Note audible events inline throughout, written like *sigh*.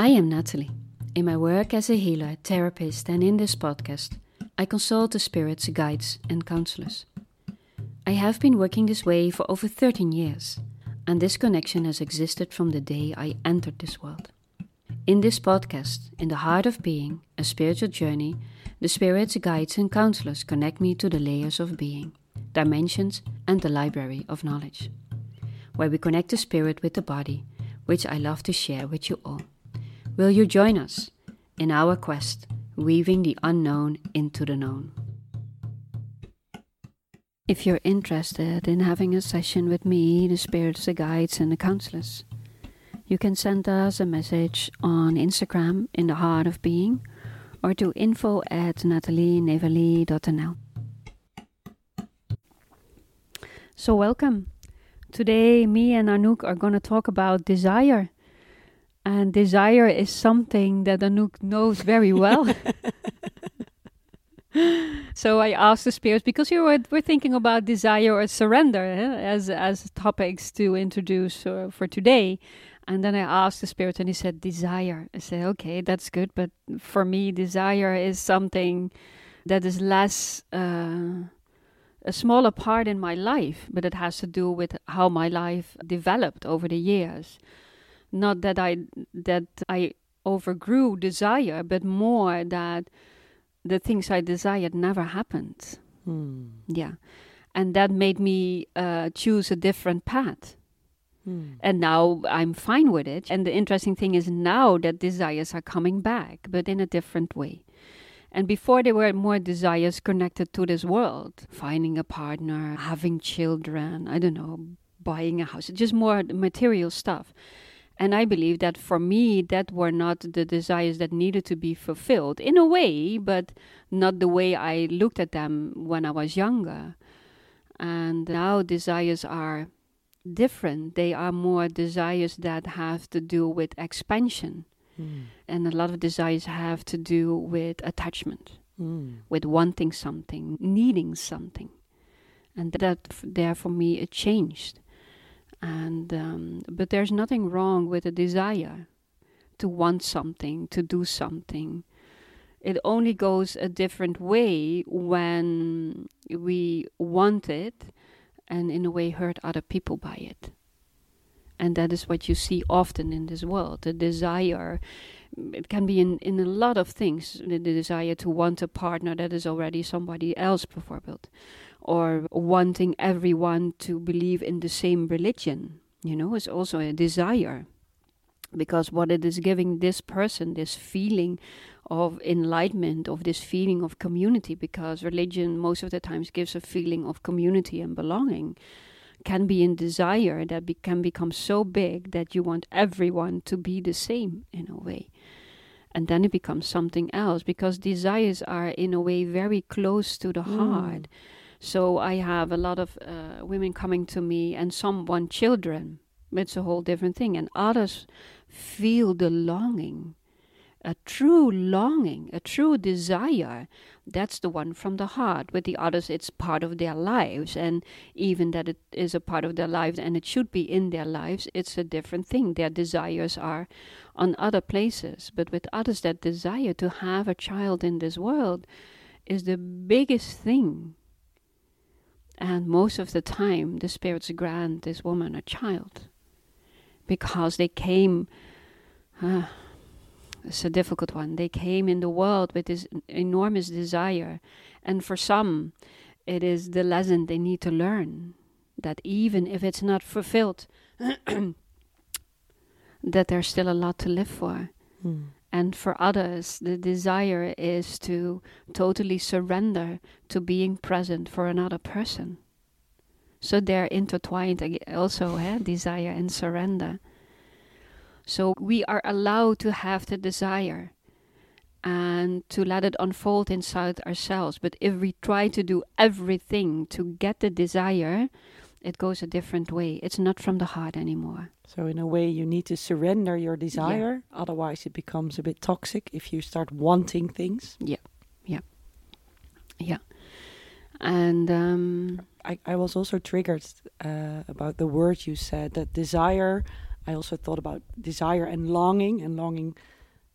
I am Nathalie. In my work as a healer, therapist, and in this podcast, I consult the spirits, guides, and counselors. I have been working this way for over 13 years, and this connection has existed from the day I entered this world. In this podcast, In the Heart of Being, a spiritual journey, the spirits, guides, and counselors connect me to the layers of being, dimensions, and the library of knowledge, where we connect the spirit with the body, which I love to share with you all. Will you join us in our quest, weaving the unknown into the known? If you're interested in having a session with me, the spirits, the guides, and the counselors, you can send us a message on Instagram in the heart of being or to info at nathalienevali.nl. So, welcome. Today, me and Anouk are going to talk about desire. And desire is something that Anouk knows very well. *laughs* *laughs* so I asked the spirits because you were, were thinking about desire or surrender eh, as as topics to introduce uh, for today. And then I asked the spirit, and he said, Desire. I said, Okay, that's good. But for me, desire is something that is less, uh, a smaller part in my life, but it has to do with how my life developed over the years. Not that I, that I overgrew desire, but more that the things I desired never happened. Hmm. Yeah. And that made me uh, choose a different path. Hmm. And now I'm fine with it. And the interesting thing is now that desires are coming back, but in a different way. And before there were more desires connected to this world, finding a partner, having children, I don't know, buying a house, just more material stuff. And I believe that for me, that were not the desires that needed to be fulfilled in a way, but not the way I looked at them when I was younger. And now desires are different. They are more desires that have to do with expansion. Hmm. And a lot of desires have to do with attachment, Hmm. with wanting something, needing something. And that f- there for me it changed. And um, but there's nothing wrong with a desire to want something, to do something. It only goes a different way when we want it and in a way hurt other people by it. And that is what you see often in this world. The desire, it can be in, in a lot of things. The, desire to want a partner that is already somebody else, bijvoorbeeld. Or wanting everyone to believe in the same religion, you know, is also a desire. Because what it is giving this person, this feeling of enlightenment, of this feeling of community, because religion most of the times gives a feeling of community and belonging, can be in desire that be, can become so big that you want everyone to be the same in a way. And then it becomes something else because desires are in a way very close to the mm. heart. So I have a lot of uh, women coming to me, and some want children. It's a whole different thing. And others feel the longing, a true longing, a true desire. That's the one from the heart. With the others, it's part of their lives. And even that it is a part of their lives and it should be in their lives, it's a different thing. Their desires are on other places. But with others, that desire to have a child in this world is the biggest thing. And most of the time, the spirits grant this woman a child because they came. Uh, it's a difficult one. They came in the world with this enormous desire, and for some, it is the lesson they need to learn that even if it's not fulfilled, *clears throat* that there's still a lot to live for. Hmm. And for others, the desire is to totally surrender to being present for another person. So they're intertwined also, eh? desire and surrender. So we are allowed to have the desire and to let it unfold inside ourselves. But if we try to do everything to get the desire, it goes a different way. It's not from the heart anymore. So in a way, you need to surrender your desire. Otherwise, it becomes a bit toxic if you start wanting things. Yeah, yeah, yeah. And um, I, I was also triggered uh, about the word you said that desire I also thought about desire and longing, and longing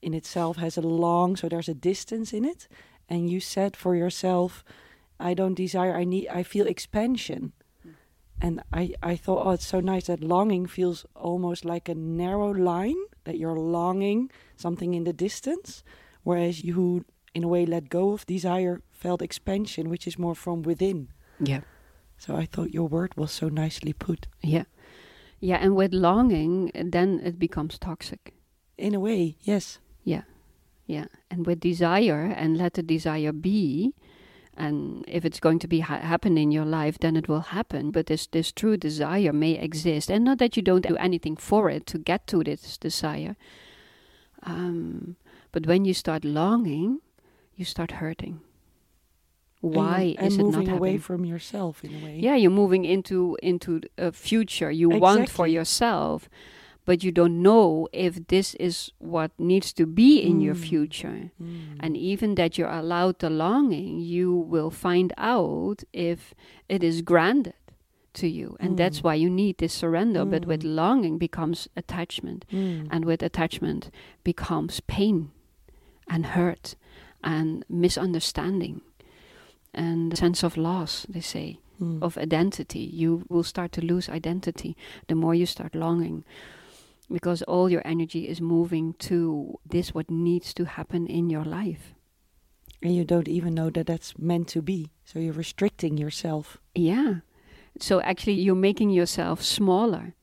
in itself has a long, so there's a distance in it. And you said for yourself, I don't desire, I need, I feel expansion. And I, I thought, oh, it's so nice that longing feels almost like a narrow line, that you're longing something in the distance, whereas you, in a way, let go of desire, felt expansion, which is more from within. Yeah. So I thought your word was so nicely put. Yeah. Yeah, and with longing, then it becomes toxic. In a way, yes. Yeah. Yeah. And with desire, and let the desire be, and if it's going to be ha- happen in your life then it will happen. But this this true desire may exist. And not that you don't do anything for it to get to this desire. Um, but when you start longing you start hurting. Why and, is and it moving not away happening? from yourself in a way. yeah you're moving into into a future you want for yourself but you don't know if this is what needs to be in your Mm. future Mm. and even that you're allowed the longing, you will find out if it is granted to you. And that's Mm. why you need this surrender. But with Mm. longing becomes attachment. Mm. And with attachment becomes pain and hurt and misunderstanding and sense of loss, they say, Mm. of identity. You will start to lose identity the more you start longing. Because all your energy is moving to this, what needs to happen in your life. and you don't even know that that's meant to be. So you're restricting yourself. Yeah. So actually, you're making yourself smaller.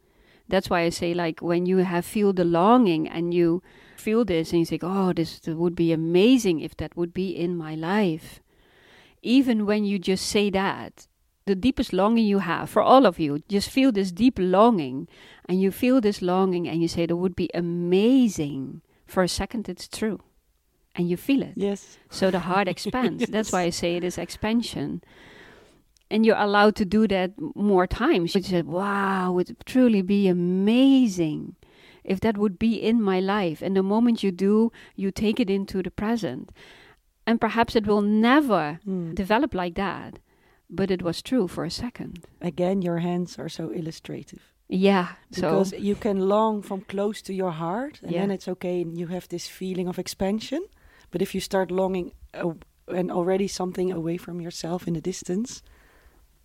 That's why I say, like, when you have feel the longing and you feel this, and you think, "Oh, this would be amazing if that would be in my life." Even when you just say that, the deepest longing you have for all of you, just feel this deep longing, and you feel this longing, and you say, "That would be amazing." For a second, it's true, and you feel it. Yes. So the heart *laughs* expands. That's why I say it is expansion. And you're allowed to do that more times. You said, wow, it would truly be amazing if that would be in my life. And the moment you do, you take it into the present. And perhaps it will never Mm. develop like that. But it was true for a second. Again, your hands are so illustrative. Yeah. So Because you can long from close to your heart, and Yeah. then it's okay, and you have this feeling of expansion. But if you start longing uh, and already something away from yourself in the distance,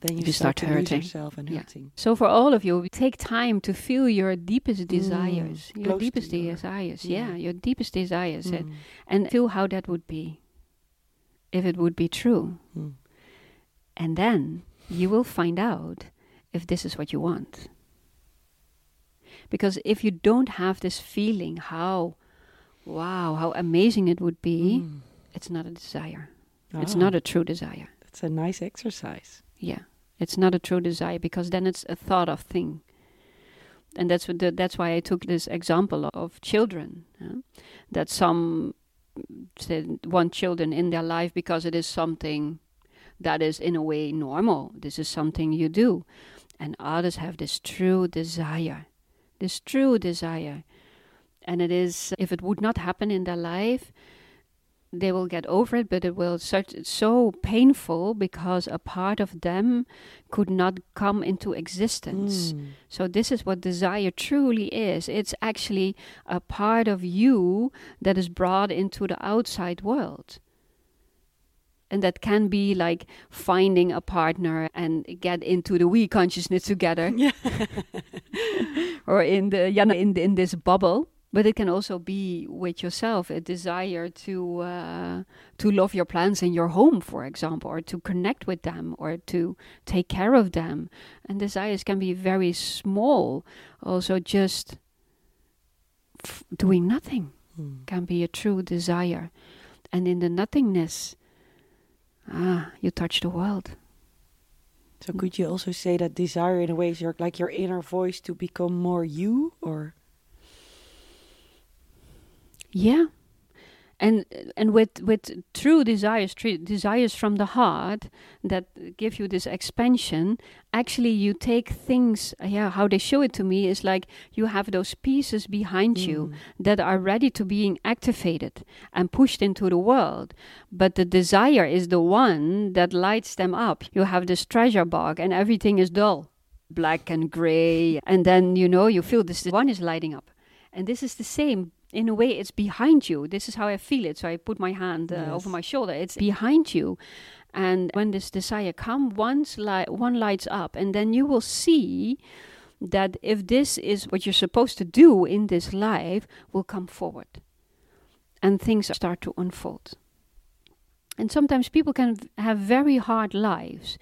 then you, You start, start hurting. yourself and Yeah. hurting. So for all of you, take time to feel your deepest desires. your Mm, to deepest your- desires. yeah. Yeah, your deepest desires. and- Mm. and feel how that would be if it would be true. Mm. And then you will find out if this is what you want. Because if you don't have this feeling, how, wow, how amazing it would be, Mm. it's not a desire. It's Ah, not a true desire. That's a nice exercise. Yeah, it's not a true desire because then it's a thought of thing. And that's what the, that's why I took this example of children. huh? That some want children in their life because it is something that is in a way normal. This is something you do, and others have this true desire, this true desire, and it is if it would not happen in their life, they will get over it, but it will such so painful because a part of them could not come into existence. Mm. So this is what desire truly is. It's actually a part of you that is brought into the outside world. And that can be like finding a partner and get into the we consciousness together, Yeah. *laughs* or in the yeah, in the, in this bubble. But it can also be with yourself a desire to uh, to love your plants in your home, for example, or to connect with them, or to take care of them. And desires can be very small. Also, just f- doing nothing Mm. can be a true desire. And in the nothingness, ah, you touch the world. So could you also say that desire in a way is your like your inner voice to become more you or Yeah. And and with with true desires, desires from the heart that give you this expansion, actually you take things. Yeah, how they show it to me is like you have those pieces behind you Mm. that are ready to being activated and pushed into the world. But the desire is the one that lights them up. You have this treasure bog and everything is dull. black and gray. And then, you know, you feel this one is lighting up. And this is the same. In a way, it's behind you. This is how I feel it. So I put my hand uh, Yes. over my shoulder. It's behind you. And when this desire come, once li- one lights up, and then you will see that if this is what you're supposed to do in this life, will come forward, and things start to unfold. And sometimes people can v- have very hard lives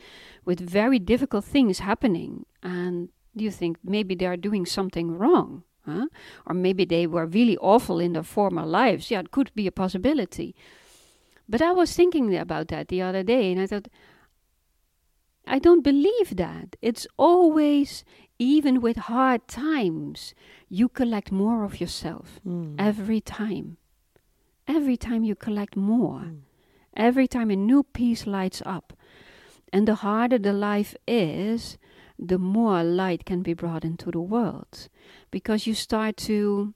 with very difficult things happening, and you think maybe they are doing something wrong, huh? or maybe they were really awful in their former lives. Yeah, it could be a possibility. But I was thinking about that the other day, and I thought, I don't believe that. It's always, even with hard times, you collect more of yourself Mm. every time. Every time you collect more. Mm. Every time a new piece lights up. And the harder the life is, the more light can be brought into the world. Because you start to,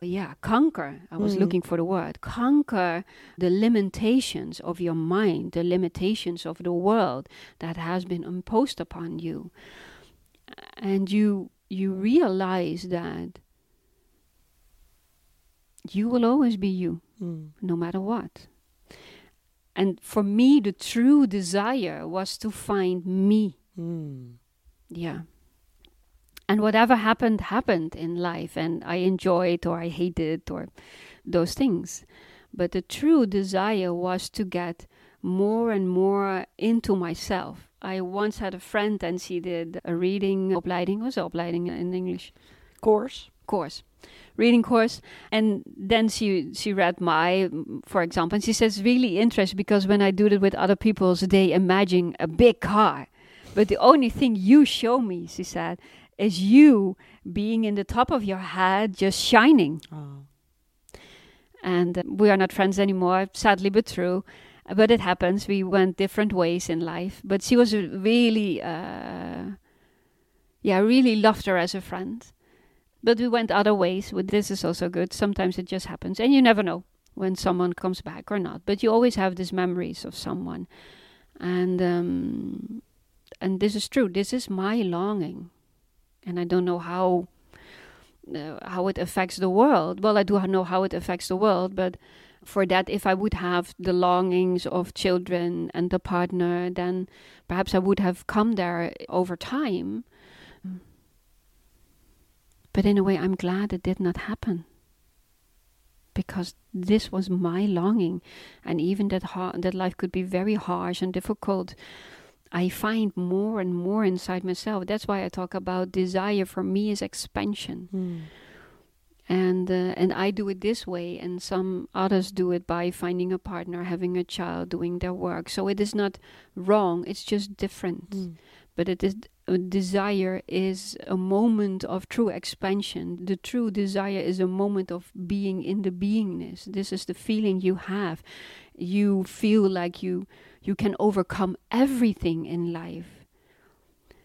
yeah, conquer. I was Mm. looking for the word. Conquer the limitations of your mind, the limitations of the world that has been imposed upon you. And you you realize that you will always be you Mm. no matter what. And for me, the true desire was to find me. Mm. Yeah. And whatever happened, happened in life, and I enjoyed or I hated or those things. But the true desire was to get more and more into myself. I once had a friend and she did a reading opleiding, was opleiding in English? Course. course reading course and then she she read my for example and she says really interesting because when i do it with other people they imagine a big car but the only thing you show me she said is you being in the top of your head just shining. Oh. and uh, we are not friends anymore sadly but true. But it happens we went different ways in life. But she was really uh, yeah I really loved her as a friend. But we went other ways with this is also good. Sometimes it just happens and you never know when someone comes back or not. But you always have these memories of someone. And um, and this is true this is my longing and i don't know how uh, how it affects the world. Well, I do know how it affects the world, but for that, if I would have the longings of children and the partner, then perhaps I would have come there over time. But in a way, I'm glad it did not happen. Because this was my longing, and even that har- that life could be very harsh and difficult. I find more and more inside myself. That's why I talk about desire. For me, is expansion Mm. and uh, and I do it this way, and some others do it by finding a partner, having a child, doing their work. So it is not wrong; it's just different. Mm. But it is a desire is a moment of true expansion. The true desire is a moment of being in the beingness. This is the feeling you have. You feel like you you can overcome everything in life.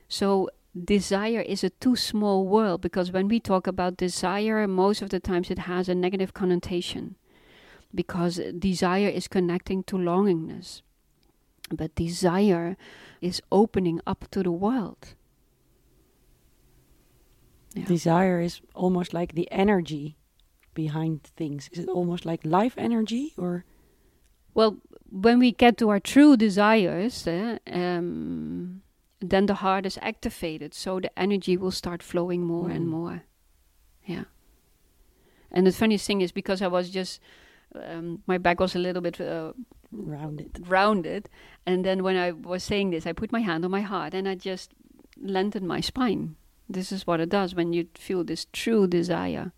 So desire is a too small world because when we talk about desire, most of the times it has a negative connotation because desire is connecting to longingness. But desire is opening up to the world. Yeah. Desire is almost like the energy behind things. Is it almost like life energy or? Well, when we get to our true desires, eh, um, then the heart is activated, so the energy will start flowing more and Mm. more. Yeah. And the funniest thing is because I was just, um, my back was a little bit uh, Rounded. rounded, and then when I was saying this, I put my hand on my heart and I just lengthened my spine. This is what it does when you feel this true desire.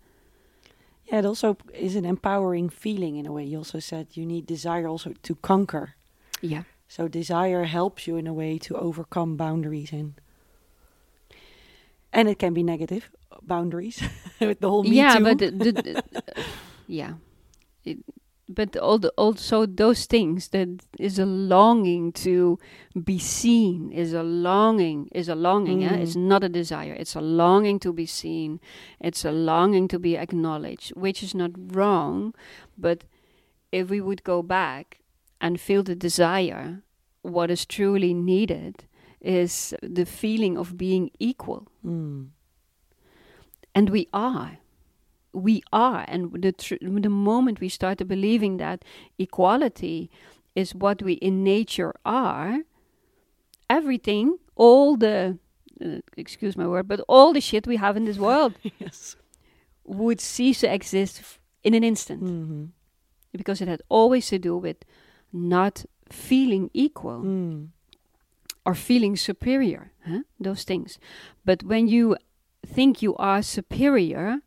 Yeah, it also is an empowering feeling in a way. You also said you need desire also to conquer. Yeah. So desire helps you in a way to overcome boundaries and and it can be negative uh, boundaries *laughs* with the whole me yeah, too. but the, the, the- *laughs* yeah, it, but all the, also those things that is a longing to be seen is a longing is a longing. eh? Mm. It's not a desire. It's a longing to be seen. It's a longing to be acknowledged, which is not wrong. But if we would go back and feel the desire, what is truly needed is the feeling of being equal. Mm. And we are. We are. And the, tr- the moment we started believing that equality is what we in nature are, everything, all the, uh, excuse my word, but all the shit we have in this world *laughs* yes. would cease to exist f- in an instant. Mm-hmm. Because it had always to do with not feeling equal Mm. or feeling superior, huh? those things. But when you think you are superior,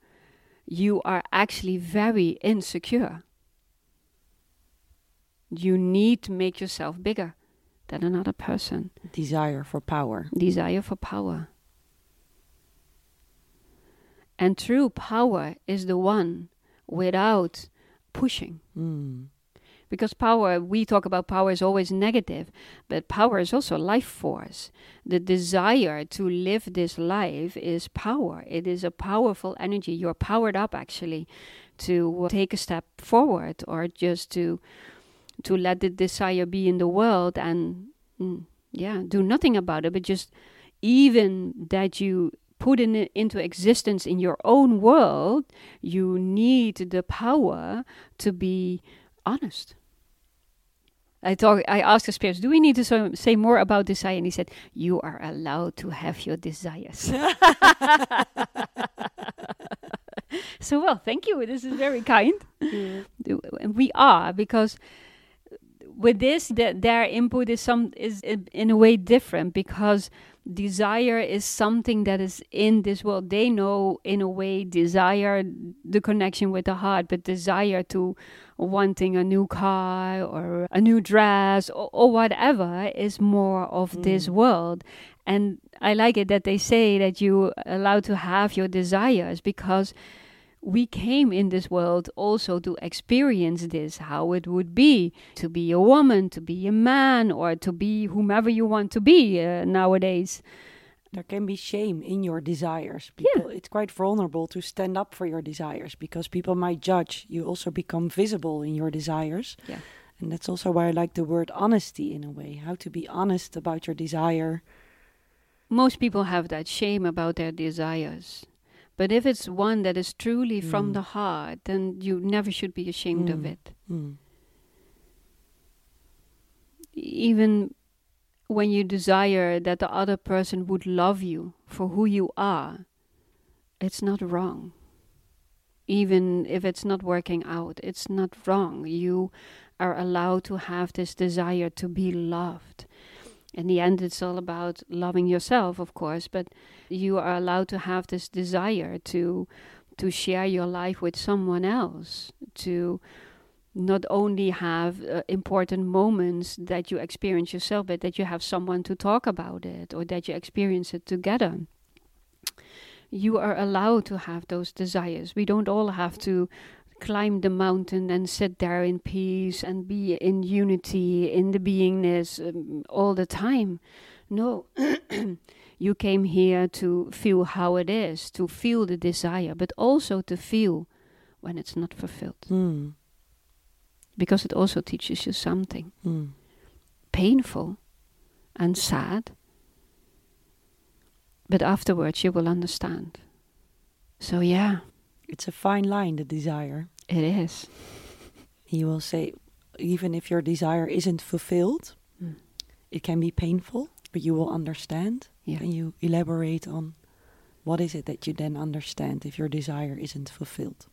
you are actually very insecure. You need to make yourself bigger than another person. Desire for power. Desire for power. And true power is the one without pushing. Mm. Because power, we talk about power is always negative, but power is also life force. The desire to live this life is power. It is a powerful energy. You're powered up actually to take a step forward or just to to let the desire be in the world and mm, yeah, do nothing about it, but just even that you put in it into existence in your own world, you need the power to be honest. I talk. I asked the spirits, "Do we need to so, say more about desire?" And he said, "You are allowed to have your desires." *laughs* so well, thank you. This is very kind. Yeah. And we are because with this, the, their input is some is in a way different because desire is something that is in this world. They know in a way desire the connection with the heart, but desire to wanting a new car or a new dress or, or whatever is more of this Mm. world. And I like it that they say that you allowed to have your desires because we came in this world also to experience this how it would be to be a woman to be a man or to be whomever you want to be uh, nowadays There can be shame in your desires. Yeah. It's quite vulnerable to stand up for your desires because people might judge. You also become visible in your desires. Yeah. And that's also why I like the word honesty in a way. How to be honest about your desire. most people have that shame about their desires but if it's one that is truly from Mm. the heart then you never should be ashamed of Mm. it Mm. even when you desire that the other person would love you for who you are, it's not wrong. Even if it's not working out, it's not wrong. You are allowed to have this desire to be loved. In the end, it's all about loving yourself, of course, but you are allowed to have this desire to to share your life with someone else, to not only have uh, important moments that you experience yourself, but that you have someone to talk about it or that you experience it together. You are allowed to have those desires. We don't all have to climb the mountain and sit there in peace and be in unity, in the beingness um, all the time. No. *clears throat* you came here to feel how it is, to feel the desire, but also to feel when it's not fulfilled Mm. Because it also teaches you something Mm. painful and sad. But afterwards, you will understand. So, yeah, It's a fine line, the desire. it is. *laughs* He will say, even if your desire isn't fulfilled, Mm. it can be painful, but you will understand. Yeah. Can you elaborate on what is it that you then understand if your desire isn't fulfilled?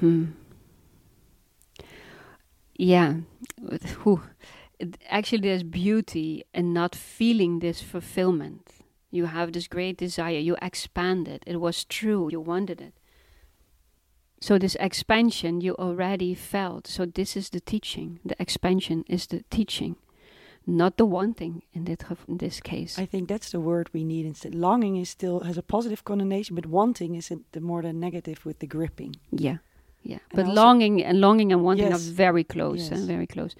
Hmm. Yeah. Whew. Actually, there's beauty in not feeling this fulfillment. You have this great desire, you expand it. It was true, you wanted it. So, this expansion you already felt. So, this is the teaching. The expansion is the teaching, not the wanting in, gev- in this case. I think that's the word we need instead. Longing is still has a positive connotation, but wanting is the more the negative with the gripping. Yeah, yeah. And but longing and longing and wanting Yes. are very close Yes. and very close.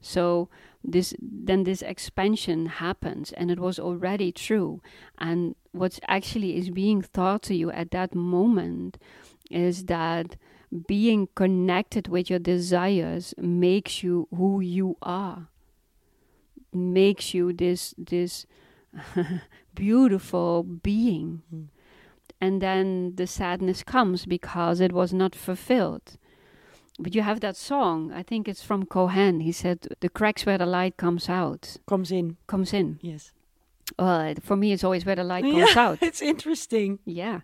So this then this expansion happens, and it was already true. And what actually is being taught to you at that moment is that being connected with your desires makes you who you are. makes you this this *laughs* beautiful being. Mm. And then the sadness comes because it was not fulfilled. But you have that song, I think it's from Cohen. He said, The cracks where the light comes out, Comes in. comes in. Yes. Well, for me, it's always where the light *laughs* comes yeah, out. It's interesting. Yeah.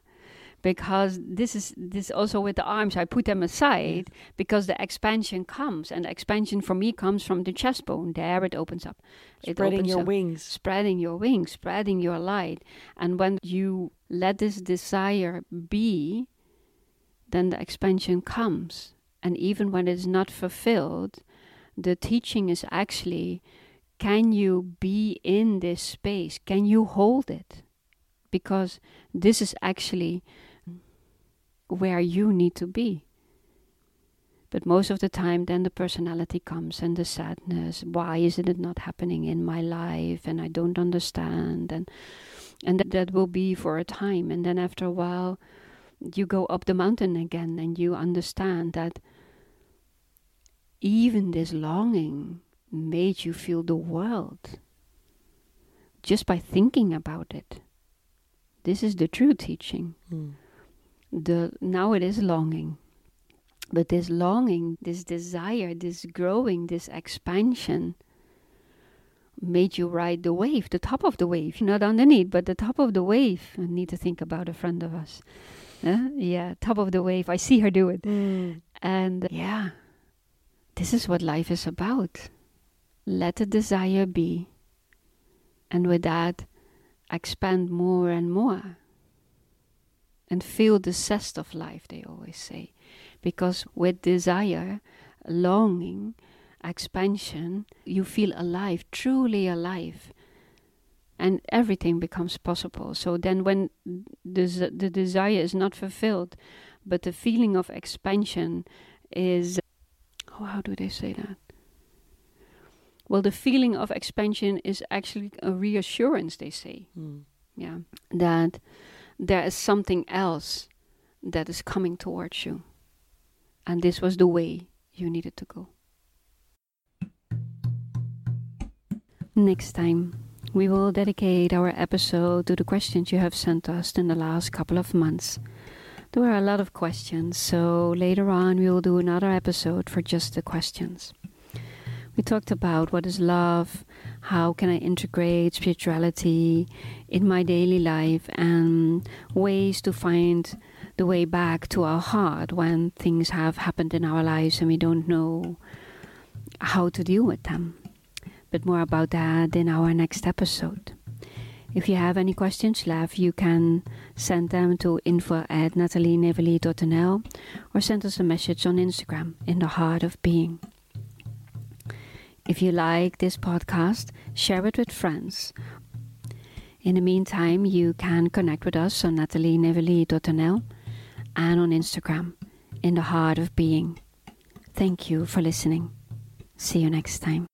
Because this is this also with the arms, I put them aside because the expansion comes, and the expansion for me comes from the chest bone. There it opens up. It Spreading opens your up. wings. spreading your wings, spreading your light. And when you let this desire be, then the expansion comes. And even when it's not fulfilled, the teaching is actually can you be in this space? Can you hold it? Because this is actually where you need to be. But most of the time, then the personality comes and the sadness. Why isn't it not happening in my life? And I don't understand. And and that, that will be for a time. And then after a while, you go up the mountain again, and you understand that even this longing made you feel the world just by thinking about it. This is the true teaching Mm. The now it is longing. But this longing this desire this growing this expansion made you ride the wave the top of the wave not underneath but the top of the wave. I need to think about a friend of us. Huh? yeah top of the wave. I see her do it. Mm. and yeah this is what life is about. Let the desire be. And with that expand more and more and feel the zest of life, they always say. Because with desire, longing, expansion, you feel alive, truly alive. And everything becomes possible. So then, when the, the desire is not fulfilled, but the feeling of expansion is. Oh, how do they say that? Well, the feeling of expansion is actually a reassurance, they say Mm. yeah that there is something else that is coming towards you. And this was the way you needed to go. Next time we will dedicate our episode to the questions you have sent us in the last couple of months. There were a lot of questions so later on we will do another episode for just the questions we talked about what is love how can i integrate spirituality in my daily life and ways to find the way back to our heart when things have happened in our lives and we don't know how to deal with them. But more about that in our next episode. If you have any questions left, you can send them to info at nathalienevali.nl or send us a message on Instagram in the heart of being. If you like this podcast, share it with friends in the meantime, you can connect with us on nathalienevali.nl and on Instagram in the heart of being. Thank you for listening. See you next time.